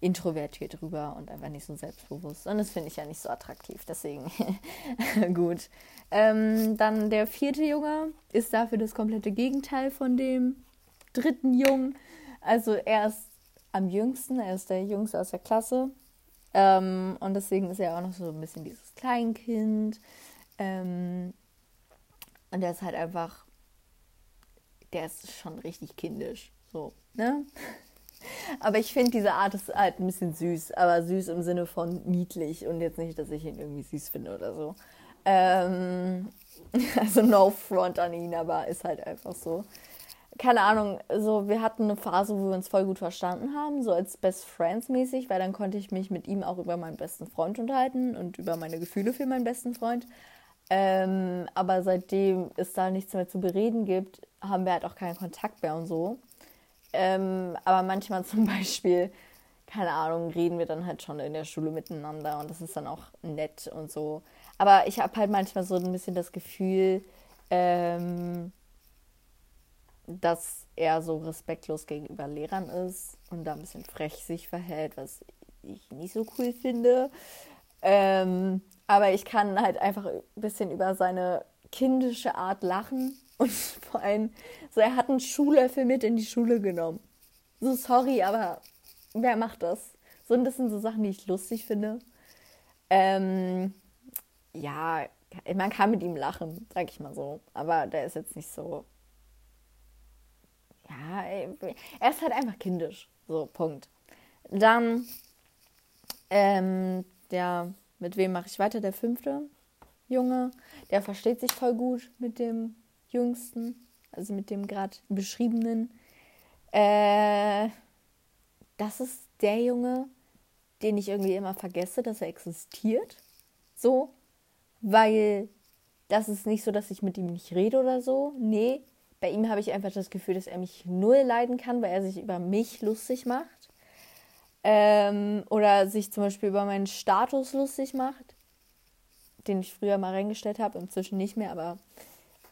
introvertiert rüber und einfach nicht so selbstbewusst. Und das finde ich ja nicht so attraktiv. Deswegen *laughs* gut. Ähm, dann der vierte Junge ist dafür das komplette Gegenteil von dem dritten Jungen. Also er ist am jüngsten, er ist der Jüngste aus der Klasse. Ähm, und deswegen ist er auch noch so ein bisschen dieses Kleinkind. Ähm, und der ist halt einfach, der ist schon richtig kindisch. So, ne? *laughs* Aber ich finde, diese Art ist halt ein bisschen süß, aber süß im Sinne von niedlich und jetzt nicht, dass ich ihn irgendwie süß finde oder so. Ähm, *laughs* also no front an ihn, aber ist halt einfach so. Keine Ahnung, so wir hatten eine Phase, wo wir uns voll gut verstanden haben, so als Best Friends mäßig, weil dann konnte ich mich mit ihm auch über meinen besten Freund unterhalten und über meine Gefühle für meinen besten Freund. Ähm, aber seitdem es da nichts mehr zu bereden gibt, haben wir halt auch keinen Kontakt mehr und so. Ähm, aber manchmal *laughs* zum Beispiel, keine Ahnung, reden wir dann halt schon in der Schule miteinander und das ist dann auch nett und so. Aber ich habe halt manchmal so ein bisschen das Gefühl, ähm, dass er so respektlos gegenüber Lehrern ist und da ein bisschen frech sich verhält, was ich nicht so cool finde. Ähm, aber ich kann halt einfach ein bisschen über seine kindische Art lachen *laughs* und vor allem, so er hat einen Schuhlöffel mit in die Schule genommen. So sorry, aber wer macht das? So, und das sind so Sachen, die ich lustig finde. Ähm, ja, man kann mit ihm lachen, sag ich mal so. Aber der ist jetzt nicht so. Ja, er ist halt einfach kindisch. So, Punkt. Dann, ähm, der, mit wem mache ich weiter? Der fünfte Junge. Der versteht sich voll gut mit dem Jüngsten, also mit dem gerade beschriebenen. Äh, das ist der Junge, den ich irgendwie immer vergesse, dass er existiert. So, weil das ist nicht so, dass ich mit ihm nicht rede oder so. Nee, bei ihm habe ich einfach das Gefühl, dass er mich null leiden kann, weil er sich über mich lustig macht. Ähm, oder sich zum Beispiel über meinen Status lustig macht, den ich früher mal reingestellt habe, inzwischen nicht mehr, aber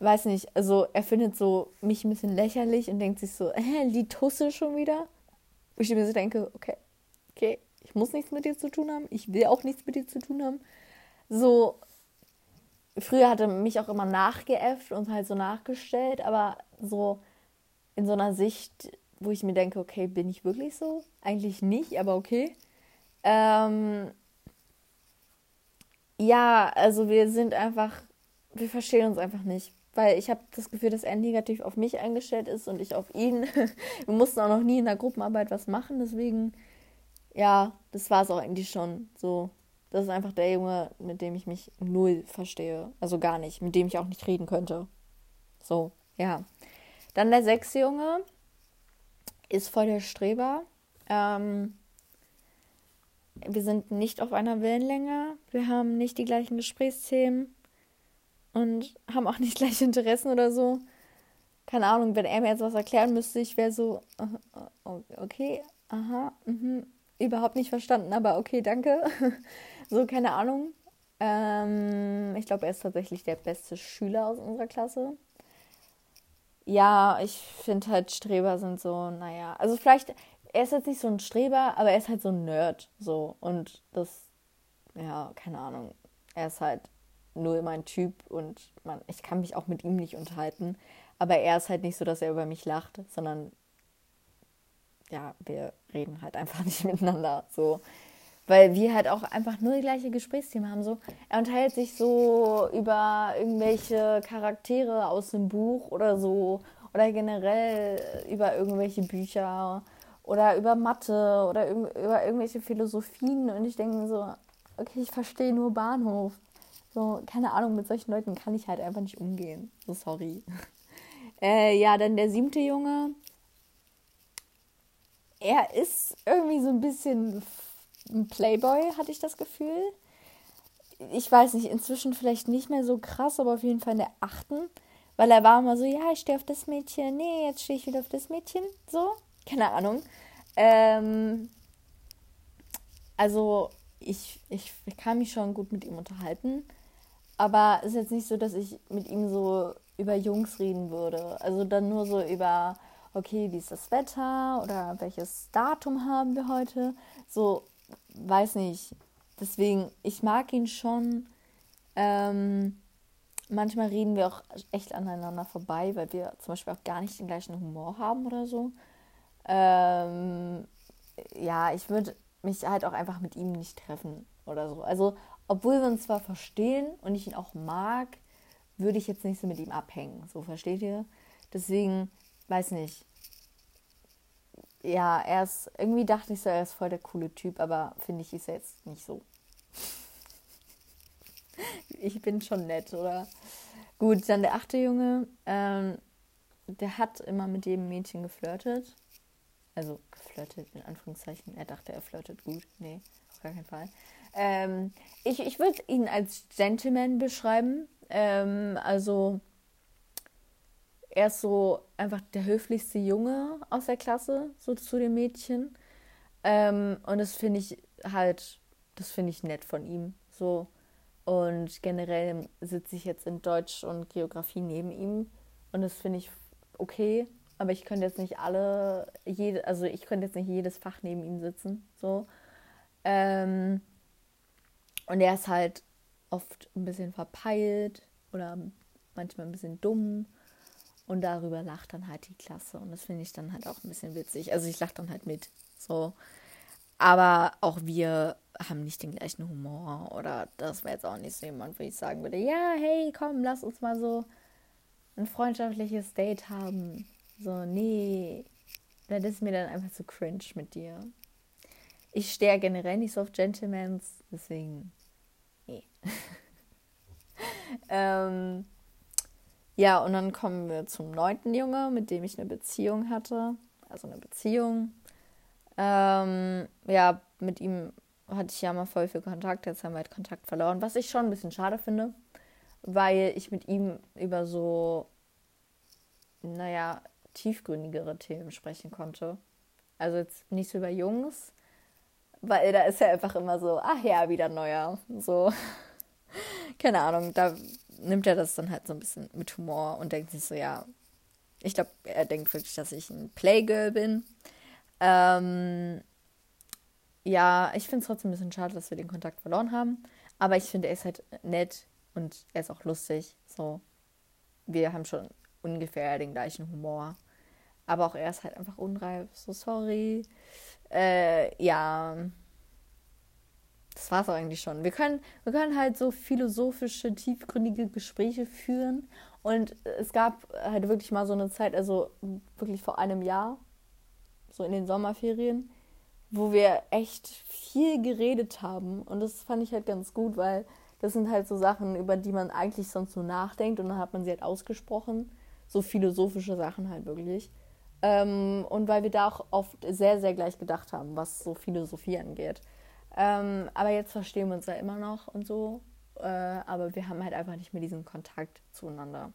weiß nicht, also er findet so mich ein bisschen lächerlich und denkt sich so, *laughs* hä, die Tusse schon wieder? Wo ich mir so denke, okay, okay, ich muss nichts mit dir zu tun haben, ich will auch nichts mit dir zu tun haben. So, früher hat er mich auch immer nachgeäfft und halt so nachgestellt, aber so in so einer Sicht, wo ich mir denke, okay, bin ich wirklich so? Eigentlich nicht, aber okay. Ähm, ja, also wir sind einfach, wir verstehen uns einfach nicht weil ich habe das Gefühl, dass er negativ auf mich eingestellt ist und ich auf ihn. *laughs* Wir mussten auch noch nie in der Gruppenarbeit was machen, deswegen, ja, das war es auch eigentlich schon. So, das ist einfach der Junge, mit dem ich mich null verstehe. Also gar nicht, mit dem ich auch nicht reden könnte. So, ja. Dann der sechste Junge ist voll der Streber. Ähm, wir sind nicht auf einer Wellenlänge. Wir haben nicht die gleichen Gesprächsthemen und haben auch nicht *laughs* gleich Interessen oder so. Keine Ahnung, wenn er mir jetzt was erklären müsste, ich wäre so, uh, okay, aha, mh, überhaupt nicht verstanden, aber okay, danke. *laughs* so, keine Ahnung. Ähm, ich glaube, er ist tatsächlich der beste Schüler aus unserer Klasse. Ja, ich finde halt, Streber sind so, naja, also vielleicht, er ist jetzt nicht so ein Streber, aber er ist halt so ein Nerd, so. Und das, ja, keine Ahnung. Er ist halt null mein Typ und man, ich kann mich auch mit ihm nicht unterhalten. Aber er ist halt nicht so, dass er über mich lacht, sondern ja, wir reden halt *laughs* einfach nicht miteinander. So. Weil wir halt auch einfach nur die gleiche Gesprächsthemen haben. So, er unterhält sich so über irgendwelche Charaktere aus dem Buch oder so. Oder generell über irgendwelche Bücher oder über Mathe oder über irgendwelche Philosophien. Und ich denke so, okay, ich verstehe nur Bahnhof. So, keine Ahnung, mit solchen Leuten kann ich halt einfach nicht umgehen. So, sorry. *laughs* Äh, ja, dann der siebte Junge. Er ist irgendwie so ein bisschen ein Playboy, hatte ich das Gefühl. Ich weiß nicht, inzwischen vielleicht nicht mehr so krass, aber auf jeden Fall in der achten. Weil er war immer so, ja, ich stehe auf das Mädchen, nee, jetzt stehe ich wieder auf das Mädchen. So, keine Ahnung. Ähm, also, ich, ich, kann mich schon gut mit ihm unterhalten. Aber es ist jetzt nicht so, dass ich mit ihm so über Jungs reden würde. Also dann nur so über, okay, wie ist das Wetter oder welches Datum haben wir heute? So, weiß nicht. Deswegen, ich mag ihn schon. Ähm, manchmal reden wir auch echt aneinander vorbei, weil wir zum Beispiel auch gar nicht den gleichen Humor haben oder so. Ähm, ja, ich würde mich halt auch einfach mit ihm nicht treffen oder so. Also, obwohl wir uns zwar verstehen und ich ihn auch mag, würde ich jetzt nicht so mit ihm abhängen. So, versteht ihr? Deswegen, weiß nicht. Ja, er ist, irgendwie dachte ich so, er ist voll der coole Typ, aber finde ich, ist er jetzt nicht so. *laughs* ich bin schon nett, oder? Gut, dann der achte Junge, ähm, der hat immer mit jedem Mädchen geflirtet. Also geflirtet in Anführungszeichen. Er dachte, er flirtet gut. Nee, auf gar keinen Fall. Ähm, ich ich würde ihn als Gentleman beschreiben. Ähm, also er ist so einfach der höflichste Junge aus der Klasse, so zu den Mädchen. Ähm, und das finde ich halt, das finde ich nett von ihm. So. Und generell sitze ich jetzt in Deutsch und Geografie neben ihm. Und das finde ich okay. Aber ich könnte jetzt nicht alle, jede, also ich könnte jetzt nicht jedes Fach neben ihm sitzen. So. Ähm, und er ist halt oft ein bisschen verpeilt oder manchmal ein bisschen dumm. Und darüber lacht dann halt die Klasse. Und das finde ich dann halt auch ein bisschen witzig. Also ich lache dann halt mit. So. Aber auch wir haben nicht den gleichen Humor. Oder das wäre jetzt auch nicht so jemand, wo ich sagen würde, ja, hey, komm, lass uns mal so ein freundschaftliches Date haben. So, nee. Das ist mir dann einfach zu cringe mit dir. Ich stehe generell nicht so auf Gentlemans, deswegen, nee. *laughs* ähm, ja, und dann kommen wir zum neunten Junge, mit dem ich eine Beziehung hatte. Also eine Beziehung. Ähm, ja, mit ihm hatte ich ja mal voll viel Kontakt. Jetzt haben wir halt Kontakt verloren, was ich schon ein bisschen schade finde, weil ich mit ihm über so, naja, tiefgründigere Themen sprechen konnte. Also jetzt nicht so über Jungs, weil da ist ja einfach immer so, ach ja, wieder neuer. So, *laughs* keine Ahnung, da nimmt er das dann halt so ein bisschen mit Humor und denkt sich so, ja, ich glaube, er denkt wirklich, dass ich ein Playgirl bin. Ähm, ja, ich finde es trotzdem ein bisschen schade, dass wir den Kontakt verloren haben. Aber ich finde, er ist halt nett und er ist auch lustig. So, wir haben schon ungefähr den gleichen Humor. Aber auch er ist halt einfach unreif. So, sorry. Äh, ja, das war es eigentlich schon. Wir können, wir können halt so philosophische, tiefgründige Gespräche führen. Und es gab halt wirklich mal so eine Zeit, also wirklich vor einem Jahr, so in den Sommerferien, wo wir echt viel geredet haben. Und das fand ich halt ganz gut, weil das sind halt so Sachen, über die man eigentlich sonst nur nachdenkt und dann hat man sie halt ausgesprochen. So philosophische Sachen halt wirklich. Ähm, und weil wir da auch oft sehr, sehr gleich gedacht haben, was so Philosophie angeht. Ähm, aber jetzt verstehen wir uns ja immer noch und so. Äh, aber wir haben halt einfach nicht mehr diesen Kontakt zueinander.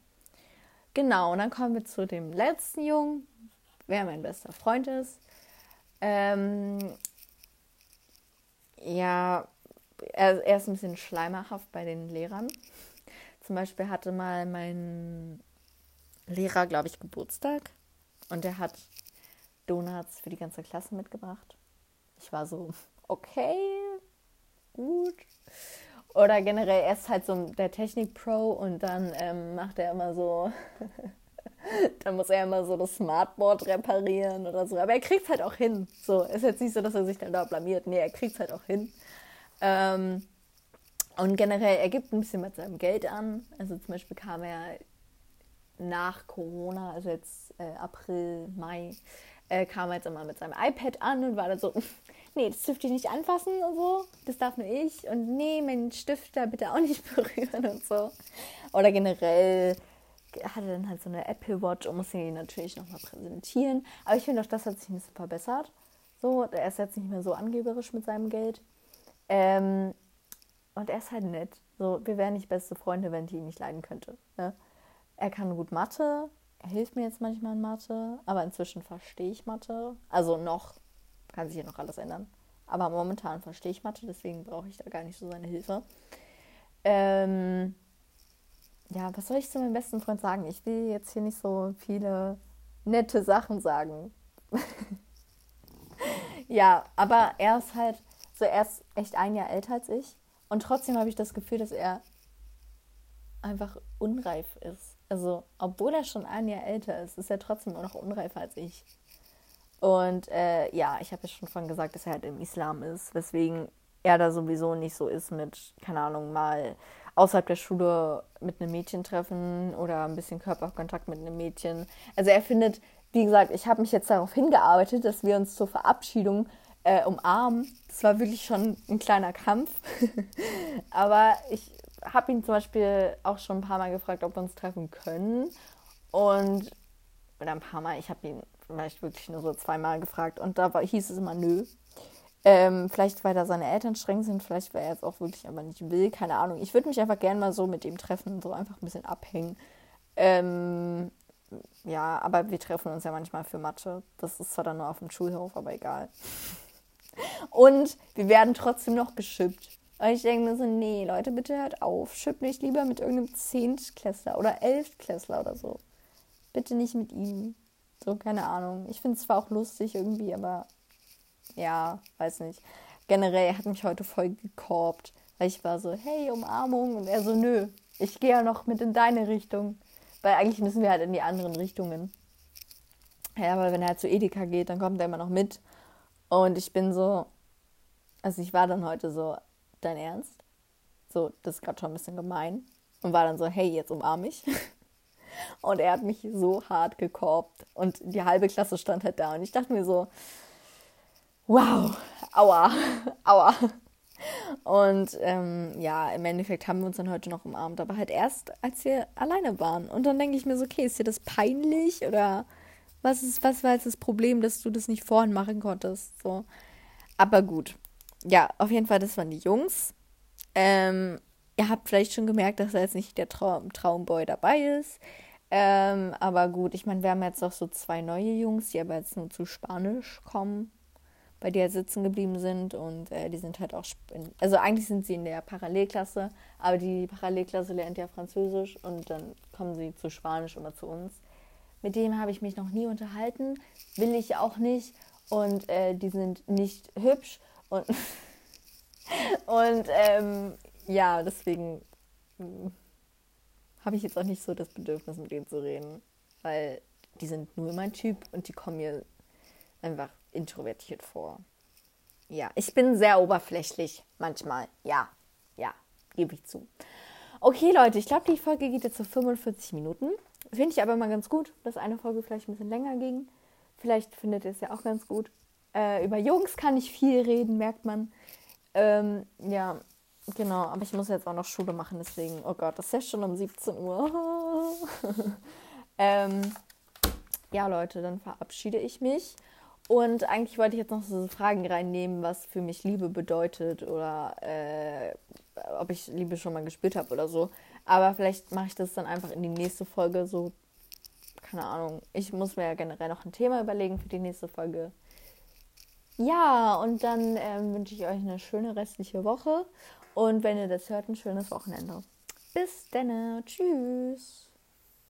Genau, und dann kommen wir zu dem letzten Jungen, wer mein bester Freund ist. Ähm, ja, er, er ist ein bisschen schleimerhaft bei den Lehrern. Zum Beispiel hatte mal mein Lehrer, glaube ich, Geburtstag und der hat Donuts für die ganze Klasse mitgebracht. Ich war so, okay, gut. Oder generell, er ist halt so der Technik-Pro und dann ähm, macht er immer so, *laughs* dann muss er immer so das Smartboard reparieren oder so. Aber er kriegt es halt auch hin. So, ist jetzt nicht so, dass er sich dann da blamiert. Nee, er kriegt es halt auch hin. Ähm, und generell, er gibt ein bisschen mit seinem Geld an. Also zum Beispiel kam er nach Corona, also jetzt äh, April, Mai, äh, kam er jetzt immer mit seinem iPad an und war dann so, *laughs* nee, das dürfte ich nicht anfassen und so, das darf nur ich und nee, meinen Stift da bitte auch nicht *laughs* berühren und so. Oder generell hatte dann halt so eine Apple Watch und muss sie natürlich nochmal präsentieren. Aber ich finde auch, das hat sich ein bisschen verbessert. So, er ist jetzt nicht mehr so angeberisch mit seinem Geld. Ähm, und er ist halt nett. So, wir wären nicht beste Freunde, wenn ich ihn nicht leiden könnte. Ne? Er kann gut Mathe. Er hilft mir jetzt manchmal in Mathe. Aber inzwischen verstehe ich Mathe. Also noch. Kann sich ja noch alles ändern. Aber momentan verstehe ich Mathe. Deswegen brauche ich da gar nicht so seine Hilfe. Ähm, ja, was soll ich zu meinem besten Freund sagen? Ich will jetzt hier nicht so viele nette Sachen sagen. *laughs* ja, aber er ist halt, so er ist echt ein Jahr älter als ich. Und trotzdem habe ich das Gefühl, dass er einfach unreif ist. Also, obwohl er schon ein Jahr älter ist, ist er trotzdem noch unreifer als ich. Und äh, ja, ich habe ja schon vorhin gesagt, dass er halt im Islam ist, weswegen er da sowieso nicht so ist mit, keine Ahnung, mal außerhalb der Schule mit einem Mädchen treffen oder ein bisschen Körperkontakt mit einem Mädchen. Also er findet, wie gesagt, ich habe mich jetzt darauf hingearbeitet, dass wir uns zur Verabschiedung äh, umarmen. Das war wirklich schon ein kleiner Kampf. *laughs* Aber ich habe ihn zum Beispiel auch schon ein paar Mal gefragt, ob wir uns treffen können. Und, oder ein paar Mal, ich habe ihn vielleicht wirklich nur so zweimal gefragt und da war, hieß es immer nö. Ähm, vielleicht, weil da seine Eltern streng sind, vielleicht, weil er jetzt auch wirklich aber nicht will, keine Ahnung. Ich würde mich einfach gerne mal so mit ihm treffen, so einfach ein bisschen abhängen. Ähm, ja, aber wir treffen uns ja manchmal für Mathe. Das ist zwar dann nur auf dem Schulhof, aber egal. Und wir werden trotzdem noch geschippt. Und ich denke mir so, nee, Leute, bitte hört auf. Schipp mich lieber mit irgendeinem Zehntklässler oder Elftklässler oder so. Bitte nicht mit ihm. So, keine Ahnung. Ich finde es zwar auch lustig irgendwie, aber ja, weiß nicht. Generell hat mich heute voll gekorbt, weil ich war so, hey, Umarmung. Und er so, nö, ich gehe ja noch mit in deine Richtung. Weil eigentlich müssen wir halt in die anderen Richtungen. Ja, weil wenn er halt zu Edeka geht, dann kommt er immer noch mit. Und ich bin so, also ich war dann heute so, dein Ernst? So, das ist gerade schon ein bisschen gemein. Und war dann so, hey, jetzt umarm ich. *laughs* Und er hat mich so hart gekorbt. Und die halbe Klasse stand halt da. Und ich dachte mir so, wow, aua, *laughs* aua. Und ähm, ja, im Endeffekt haben wir uns dann heute noch umarmt, aber halt erst, als wir alleine waren. Und dann denke ich mir so, okay, ist dir das peinlich oder was ist, was war jetzt das Problem, dass du das nicht vorhin machen konntest? So. Aber gut. Ja, auf jeden Fall, das waren die Jungs. Ähm, ihr habt vielleicht schon gemerkt, dass da jetzt nicht der Traum Traumboy dabei ist. Ähm, aber gut, ich meine, wir haben jetzt auch so zwei neue Jungs, die aber jetzt nur zu Spanisch kommen bei der sitzen geblieben sind und äh, die sind halt auch, in, also eigentlich sind sie in der Parallelklasse, aber die Parallelklasse lernt ja Französisch und dann kommen sie zu Spanisch oder zu uns. Mit dem habe ich mich noch nie unterhalten, will ich auch nicht und äh, die sind nicht hübsch und, *laughs* und ähm, ja, deswegen hm, habe ich jetzt auch nicht so das Bedürfnis, mit denen zu reden, weil die sind nur mein Typ und die kommen mir einfach introvertiert vor. Ja, ich bin sehr oberflächlich manchmal. Ja, ja, gebe ich zu. Okay, Leute, ich glaube, die Folge geht jetzt so 45 Minuten. Finde ich aber mal ganz gut, dass eine Folge vielleicht ein bisschen länger ging. Vielleicht findet ihr es ja auch ganz gut. Äh, über Jungs kann ich viel reden, merkt man. Ähm, ja, genau. Aber ich muss jetzt auch noch Schule machen, deswegen, oh Gott, das ist ja schon um 17 Uhr. *laughs* ähm, ja, Leute, dann verabschiede ich mich. Und eigentlich wollte ich jetzt noch so Fragen reinnehmen, was für mich Liebe bedeutet oder äh, ob ich Liebe schon mal gespürt habe oder so. Aber vielleicht mache ich das dann einfach in die nächste Folge so. Keine Ahnung. Ich muss mir ja generell noch ein Thema überlegen für die nächste Folge. Ja, und dann ähm, wünsche ich euch eine schöne restliche Woche. Und wenn ihr das hört, ein schönes Wochenende. Bis dann. Tschüss.